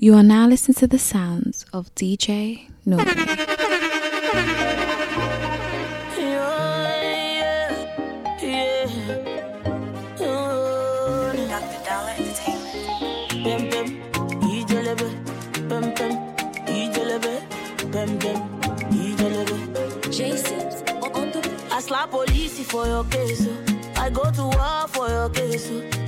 You are now listening to the sounds of DJ. Jason I slap police for your case. oh. I go to war for your case. Oh.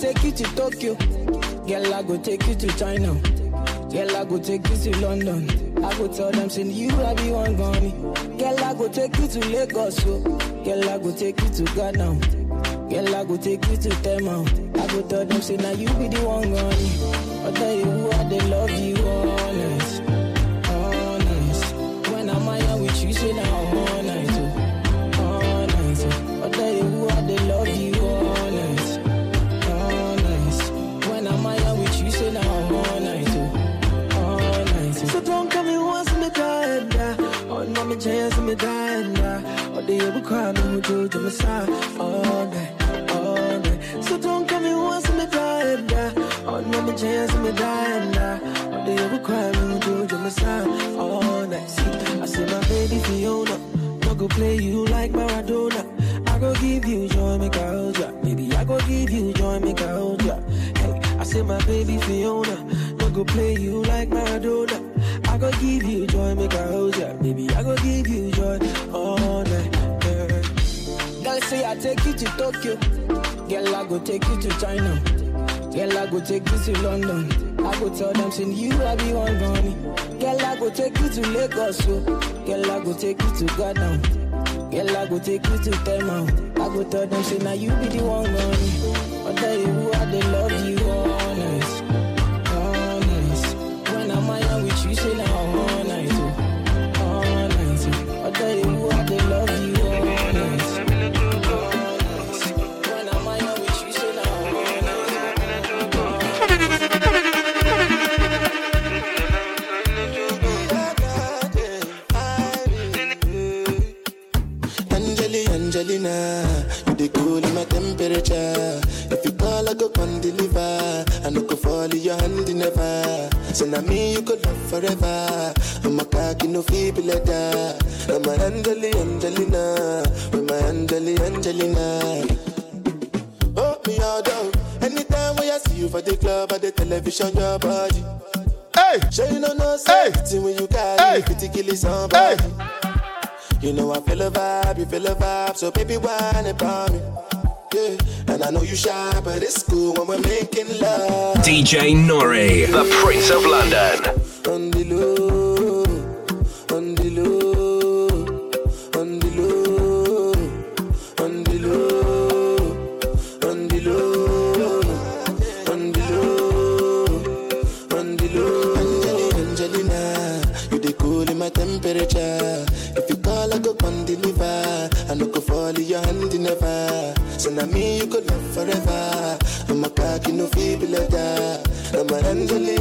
Take you to Tokyo. Girl I go take you to China. Girl I go take you to London. I go tell them send you I be one gone. Girl I go take you to Lagos. So. Girl I go take you to Ghana. Girl I go take you to Tema. I go tell them say now you be the one gone. I tell you I they love you honest, Oh, they ever cry who do to my side all night, all night. So don't come in once me die and die. Oh, no me chance me die and die. Oh, they ever cry who do to my side all night. See, I say my baby Fiona, no go play you like Maradona. I go give you joy, make I hold ya. Baby, I go give you joy, make I hold ya. Hey, I say my baby Fiona, no go play you like Maradona. I go give you joy, make I hold ya. Baby, I go give you joy all night. Girl say I take you to Tokyo. Girl, I go take you to China. Girl, I go take you to London. I go tell them, send you, I be one gone. Girl, I go take you to Lagos. So. Girl, I go take you to Ghana. Girl, I go take you to Tema. I go tell them, say, now you be the one gone. I tell you who I they love you Angelina, you the cool in my temperature. If you call, I go come deliver. I no go fall in your hand never. So now me you could love forever. I'm a cocky no feeble letter. I'm a Angeli, Angelina, with my Angeli, Angelina. Oh, me all down. Anytime when I see you for the club or the television, your body. Hey, Sure you know no safety when you carry Hey. hey. 50 kill somebody. Hey. You know I feel a vibe, you feel a vibe, so baby whine about me. Yeah, and I know you shy, but it's cool when we're making love. DJ Nore, the Prince of London. na me you could love forever. I'm a cocky no feeble letter. I'm a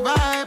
the.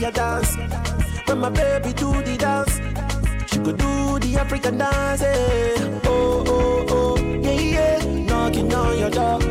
fire dance. When my baby do the dance, she could do the African dance. Yeah. Oh, oh, oh, yeah, yeah. Knocking on your door.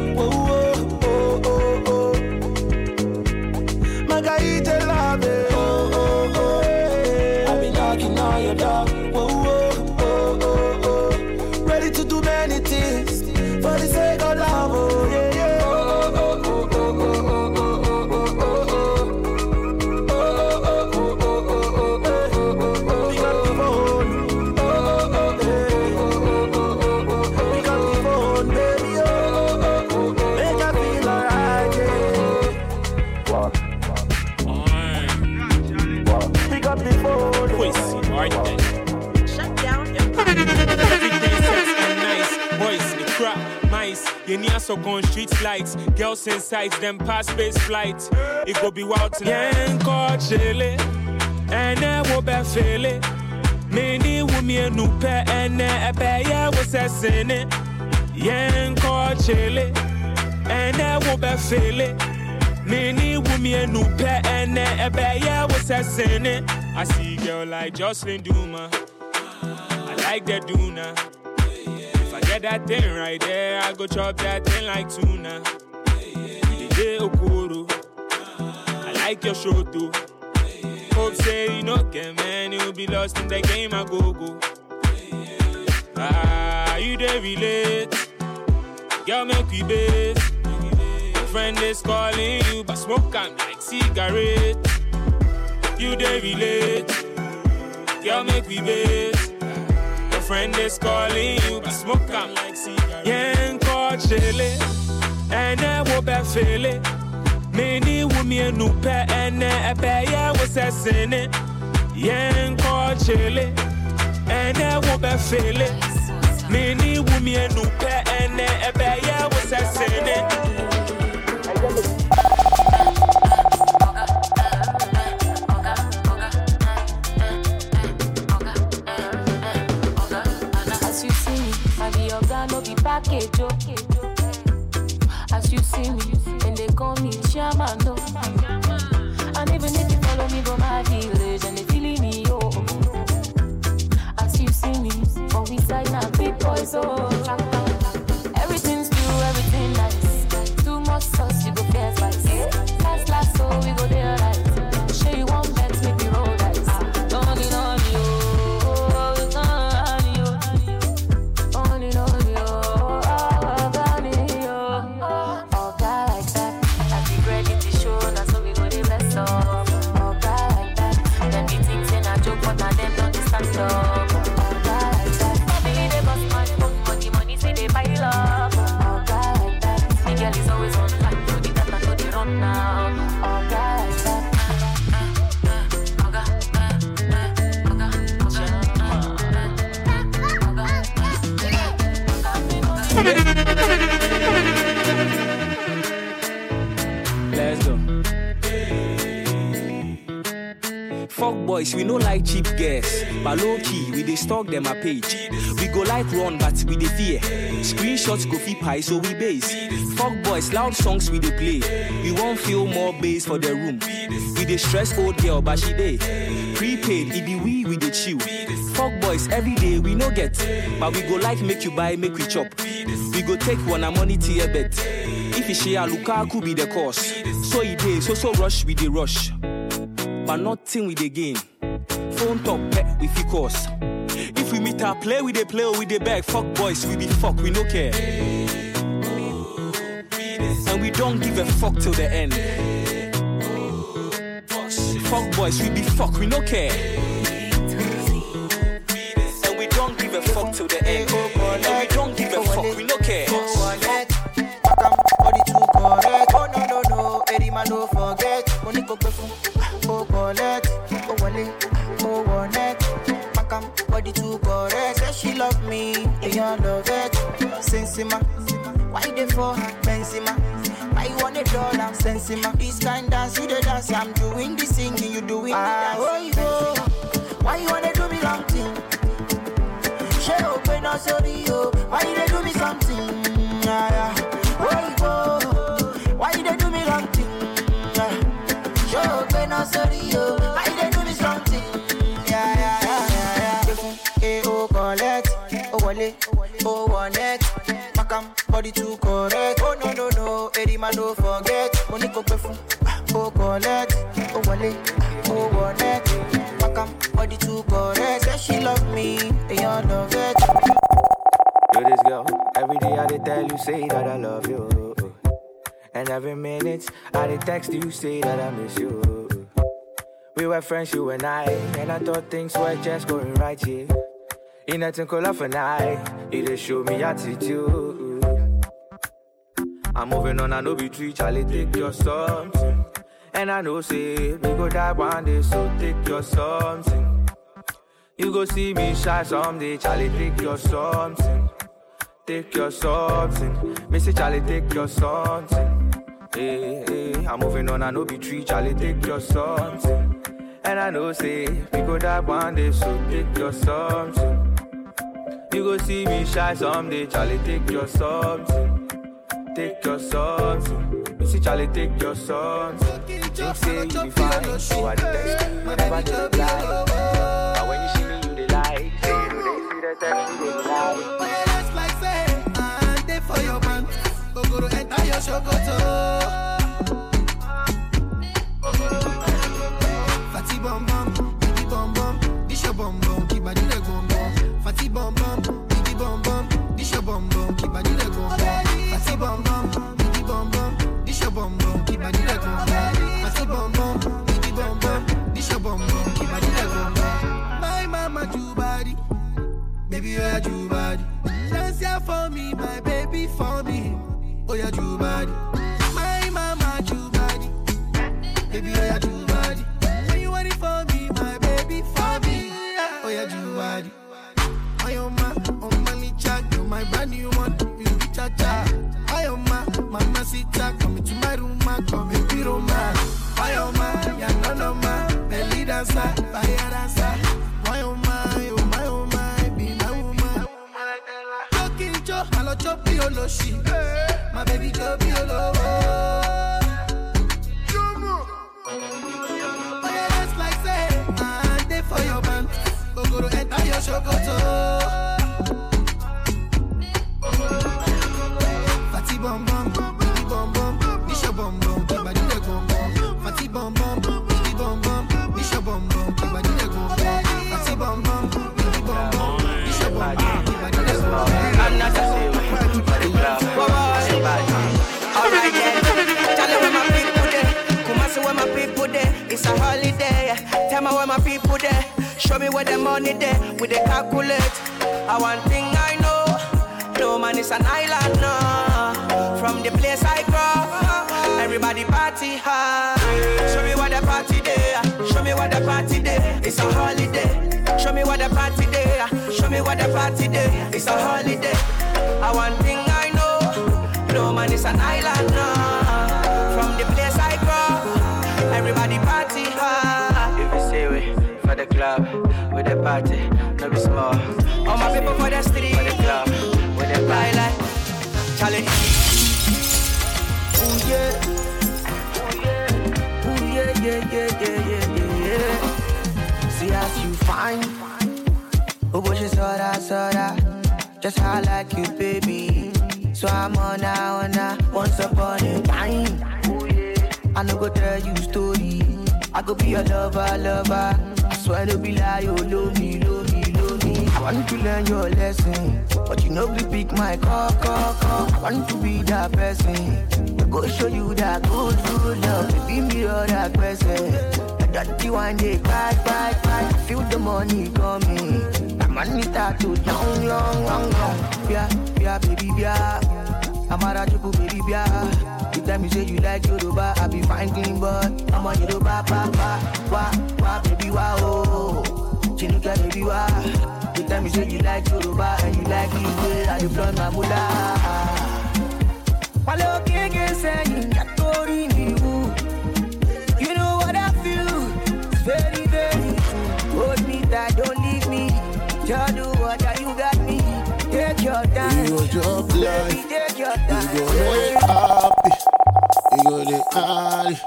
Guinea suck on street lights. Girls pass space flight. It go be wild tonight. Chile, ene wo be fele. Ene ebe ye wo se Yen Yanko chile, ene wo be fele. Ene ebe ye wo se. I see girl like Jocelyn Duma. I like that Duna get that thing right there. I go chop that thing like tuna. DJ Okoro, I like your show too. Hope say you no get man, you'll be lost in the game. I go go. Ah, you dey relate, girl make we base. Friend is calling you, but smoke and like cigarette. You dey relate, girl make we base. Friend is calling you, but smoke am like cigarette. Yen ko chele, ene wo be fele. Many women no pe ene ebe ye wo se sene. Yen ko chele, ene wo be fele. Many women no pe ene ebe ye wo se sene. As package, oh. As you see me, and they call me chairman, no. And even if you follow me, go my village, and they feeling me, oh. As you see me, for we side now, big boys, oh. Low key, we dey stalk them a page. We go like run, but we dey fear. Screenshots go fit pie, so we base. Fuck boys, loud songs we dey play. We won't feel more bass for the room. We dey stress old girl, but she dey. Prepaid, it be we, we dey chill. Fuck boys, every day we no get. But we go like make you buy, make we chop. We go take one money tier bet. If you share Lukaku be the cause. So he dey, so so rush, we dey rush. But nothing we dey gain. Phone top pet we fit cause. If we meet our play, we dey play or we dey beg. Fuck boys, we be fuck, we no care. And we don't give a fuck till the end. Fuck boys, we be fuck, we no care. And we don't give a fuck till the end. Sensima, why they for Benzema? Why you want a dollar? Sensima, this kind dance you the dance. I'm doing the singing, you doing the ah, dance. Oh why you wanna do me long thing? She open up sorry yo, why you dey do me something? Yeah, yeah. Why you go? Why you dey do me wrong thing? She open sorry oh one net. Makam body too correct. Oh no no no, Eddie man don't forget. Money go pay ah, oh collect, oh wale, oh one net. Makam body too correct. Say she love me, and you love it. To this girl, every day I tell you say that I love you. And every minute I dey text you say that I miss you. We were friends, you and I, and I thought things were just going right, yeah. In a twinkle of an eye, you dey show me attitude. I'm moving on, I know be tree, Charlie, take your something. And I know say we go die one day, so take your something. You go see me shy someday, Charlie, take your something. Take your something. Missy Charlie, take your something. Hey, hey, I'm moving on, I know be tree, Charlie, take your something. And I know say we go die one day, so take your something. You go see me shy someday, Charlie, take your something. Take your something. Missy Charlie, take your something. Think say you be fine, so I text you, I never dey. But when you see me, you dey lie. Say you they see the text, you dey lie. Oh, like say, I dey for your man. Go go to enter your shokoto. You are do. Dance here for me, my baby for me. Oh do body. My mama body, baby oh do body. When you want it for me, my baby for me. Oh do body. I am my, on money chat, you my brand new one, you cha cha. She. My baby chop yo lo. Show me where the money there. We they calculate. I one thing I know. No man is an island, no. From the place I grow, everybody party hard. Show me where the party there. Show me where the party there. It's a holiday. Show me where the party there. Show me where the party there. It's a holiday. I one thing I know. No man is an island, no. From the place I grow, everybody party hard. If you say we for the club, with the party, no be small. All my people for the street, For the club, with the party. like Charlie. Ooh yeah, ooh yeah, ooh yeah, yeah, yeah, yeah, yeah, yeah. See as you fine, oh boy, she saw that, saw that. Just how I like you, baby. So I'm on now, on now. Once upon a time, I no go tell you story. I go be your lover, lover. Swear to be lie, oh, you love me, love me, love me. I want to learn your lesson, but you know we pick my call, call, call. I want to be that person. I go show you that good, good love. Baby, me all that person. That dirty one day, cry, cry, cry. Feel the money coming. My money start to long, long, long, long. Yeah, yeah, baby, yeah. I'm a baby, yeah. You tell me say you like Yoruba, I be fine, clean, but I'm a Yoruba, pa, pa, wa, wa, baby, wa, oh. Chinuka, baby, wa. You tell me say you like Yoruba, and you like way I dey flaunt my moolah. Wale okeke sẹ́yìn, yàtọ̀rí mi wú. You know what I feel, it's very, very true. Hold me tight, don't leave me. Just do what you got me. Take your time. You go drop Baby, life. take your You time. go make happy. You go the party.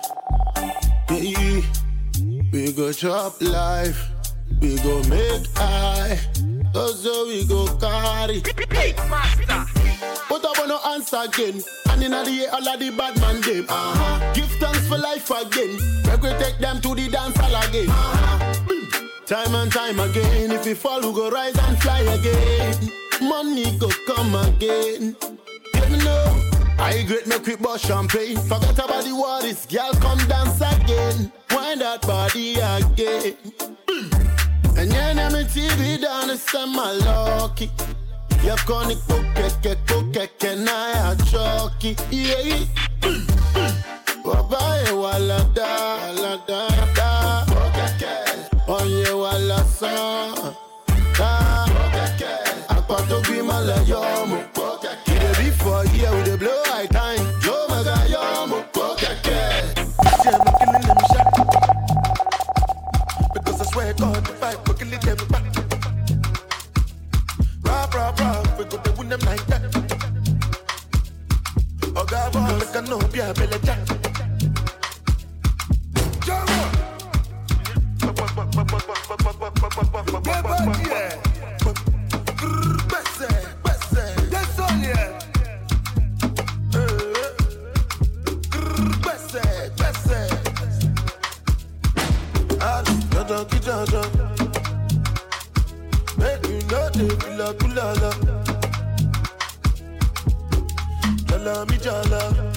Yeah. We go chop life. We go make high. Also we go carry. Put up on no answer again. And in the year, all of the bad man them. Uh-huh. Give thanks for life again. Make we take them to the dance hall again. Uh-huh. Time and time again. If we fall, we go rise and fly again. Money go come again. I great make we bust champagne. Forget about the worries. Girl, come dance again. Wind that body again. And yeah, na me TV down the summer lucky. You can keke keke na ya choki. Yeah. Baba e wala da, wala da da. Onye wala san. Da. Akwato gbi mala yomo. No be a belly jaja. Make you know they feel like kulala. Jala me jala.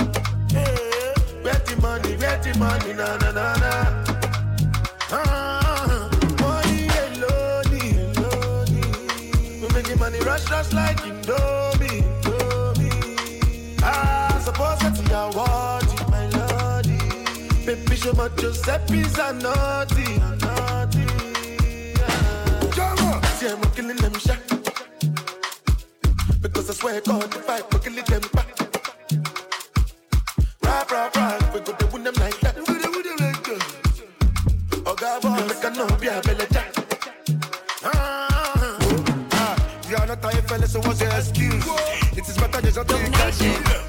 Money, where the money, na na na na. Ah, money alone, alone. We making money rush, rush like Indomie, Indomie. Ah, suppose that you are it, my lordy. Baby, show my Giuseppe's a naughty, a naughty. Jama, see I'm killing them shot. Because I swear God, if I kill them. Rap, we go to win them like that. We go to them like that. Oh, God, boy, make a no be a belly jack. Ah, You are not a fella, so what's your excuse? It is better just to you. We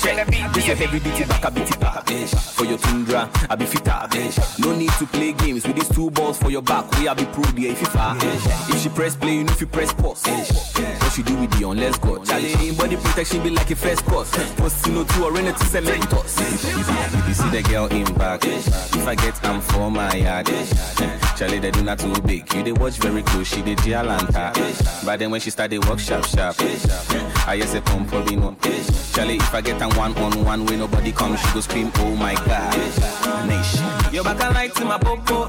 This your heavy duty back a bitty back, bitch. For your tundra, I be fitter, bitch. No need to play games with these two balls for your back. We I be pro the if If she press play, you know if you press pause. What she do with the on let's go. Charlie, body protection be like a first course. Post no two or rent to cement us. If if you see the girl in back, if I get am for my yard. Eh, Charlie, they do not too big. You they watch very close, she did Gialanta. But then when she start they walk sharp, sharp. Eh, I just say pump for no. Charlie, if I get am one on one way nobody comes, she go scream, oh my god. Nation. Your back a light to my popo.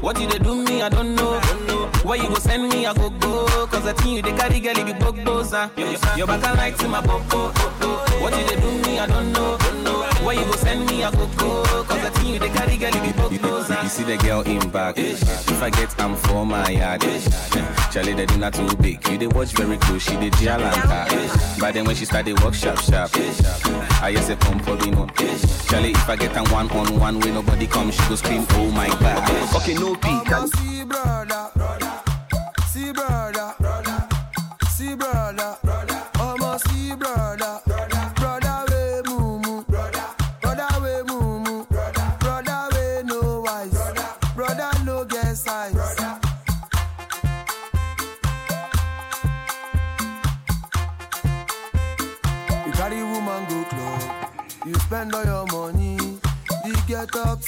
What you they do me, I don't know. Where you go send me, I go go. Cause I think you they carry girl, you go goes. Ah. Your back a light to my popo. What you they do me, I don't know. Where you go send me, I go go. Cause I think you they carry girl, you go goes. Ah. You see the girl in back. If I get I'm for my yard. Charlie, they do not too big. You they watch very close, she did Gialanta. But then when she start they walk sharp, sharp. I just say pump for no. Charlie, if I get am one on one way nobody come, she go scream, oh my god. Okay, no peak.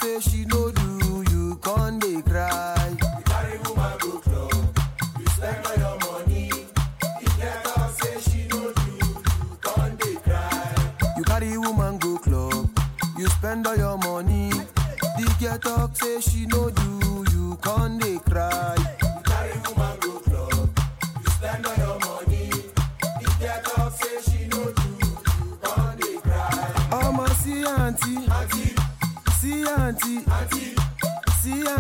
Say she no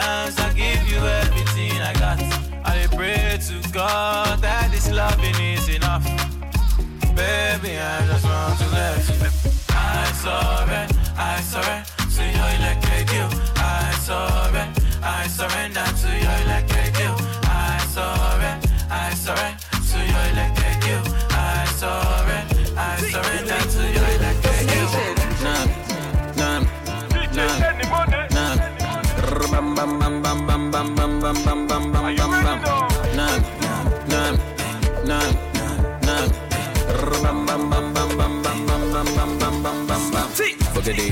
chance, I give you everything I got. I pray to God that this loving is enough. Baby, I just want to let you. I surrender, I surrender.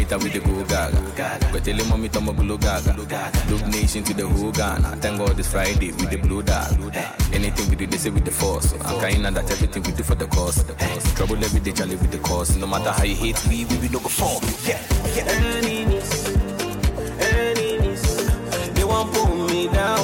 Rita with the go gaga. But tell him mommy Tom Blue Gaga. Look nation to the whole Ghana. Thank God it's Friday with the blue dog. Anything we do, they say with the force. I'm kind of that everything we do for the cause. Trouble every day, Charlie with the cause. No matter how you hate me, we be no go fall. Yeah, yeah. Enemies, enemies, they won't pull me down.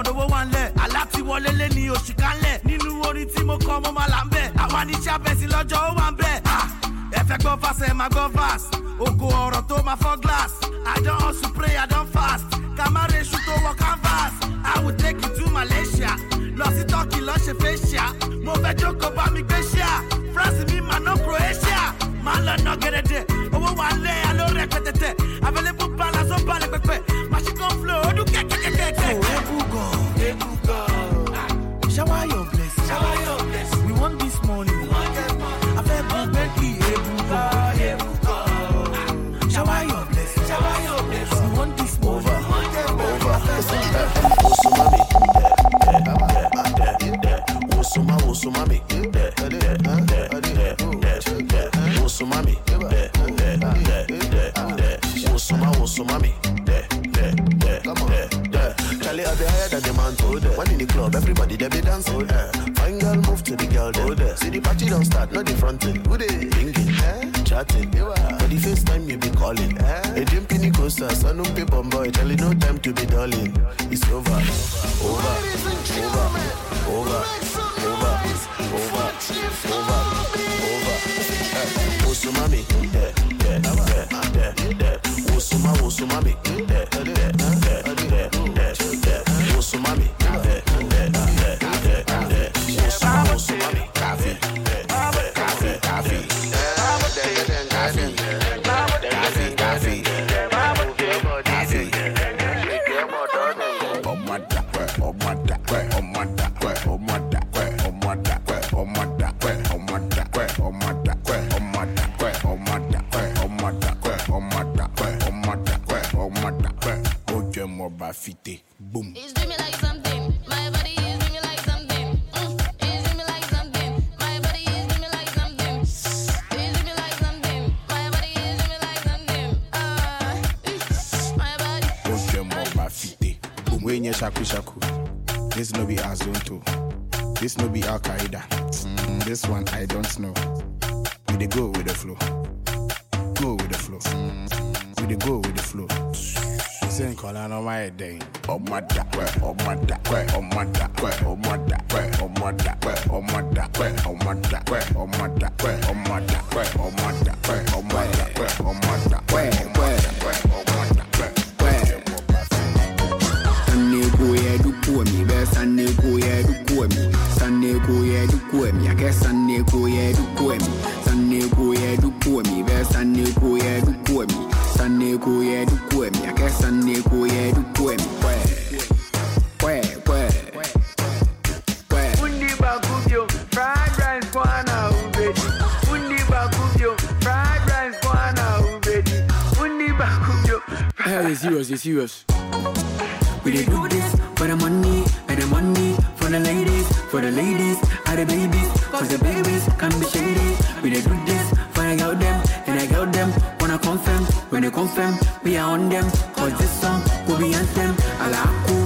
mọ̀dọ́wọ́ wà ń lẹ̀. Alátiwọlé lé ní oṣù kánlẹ̀ nínú orin tí mo kọ́ mo máa là ń bẹ̀. Àwa ní sábẹ́sì lọ́jọ́ ó wà ń bẹ̀. Ah, ẹ fẹ́ gbọ́ fásẹ̀ ẹ máa gbọ́ fast. Ògo ọ̀rọ̀ tó máa fọ́ glass. I don hustle pray i don fast. Kamare ṣu tó wọ canvas. I will take you to malaysia. Lọ sí turkey lọ ṣe facia mo fẹ́ jókòó bá mi gbéṣíà france mi mà ná croatia. Máa lọ ná gẹ́gẹ́dẹ́ owó wà ń lé alórẹ́ pẹ́tẹ́tẹ́ Right. On my sanne ko ye du ko sanne ko du ko be sanne ko du ko sanne ko du ko ake sanne ko du ko mi kwe kwe kwe Undi bakubyo, fried rice kwana ubedi. Undi bakubyo, fried rice kwana ubedi. Undi bakubyo. Hey, it's serious, it's serious. We dey do this for the money, and the money for the ladies, for the ladies, the babies, cause the babies can be shady. We dey do this for the girl them, and I girl them wanna confirm. When they confirm, we are on them, cause this song will be anthem. Alaku,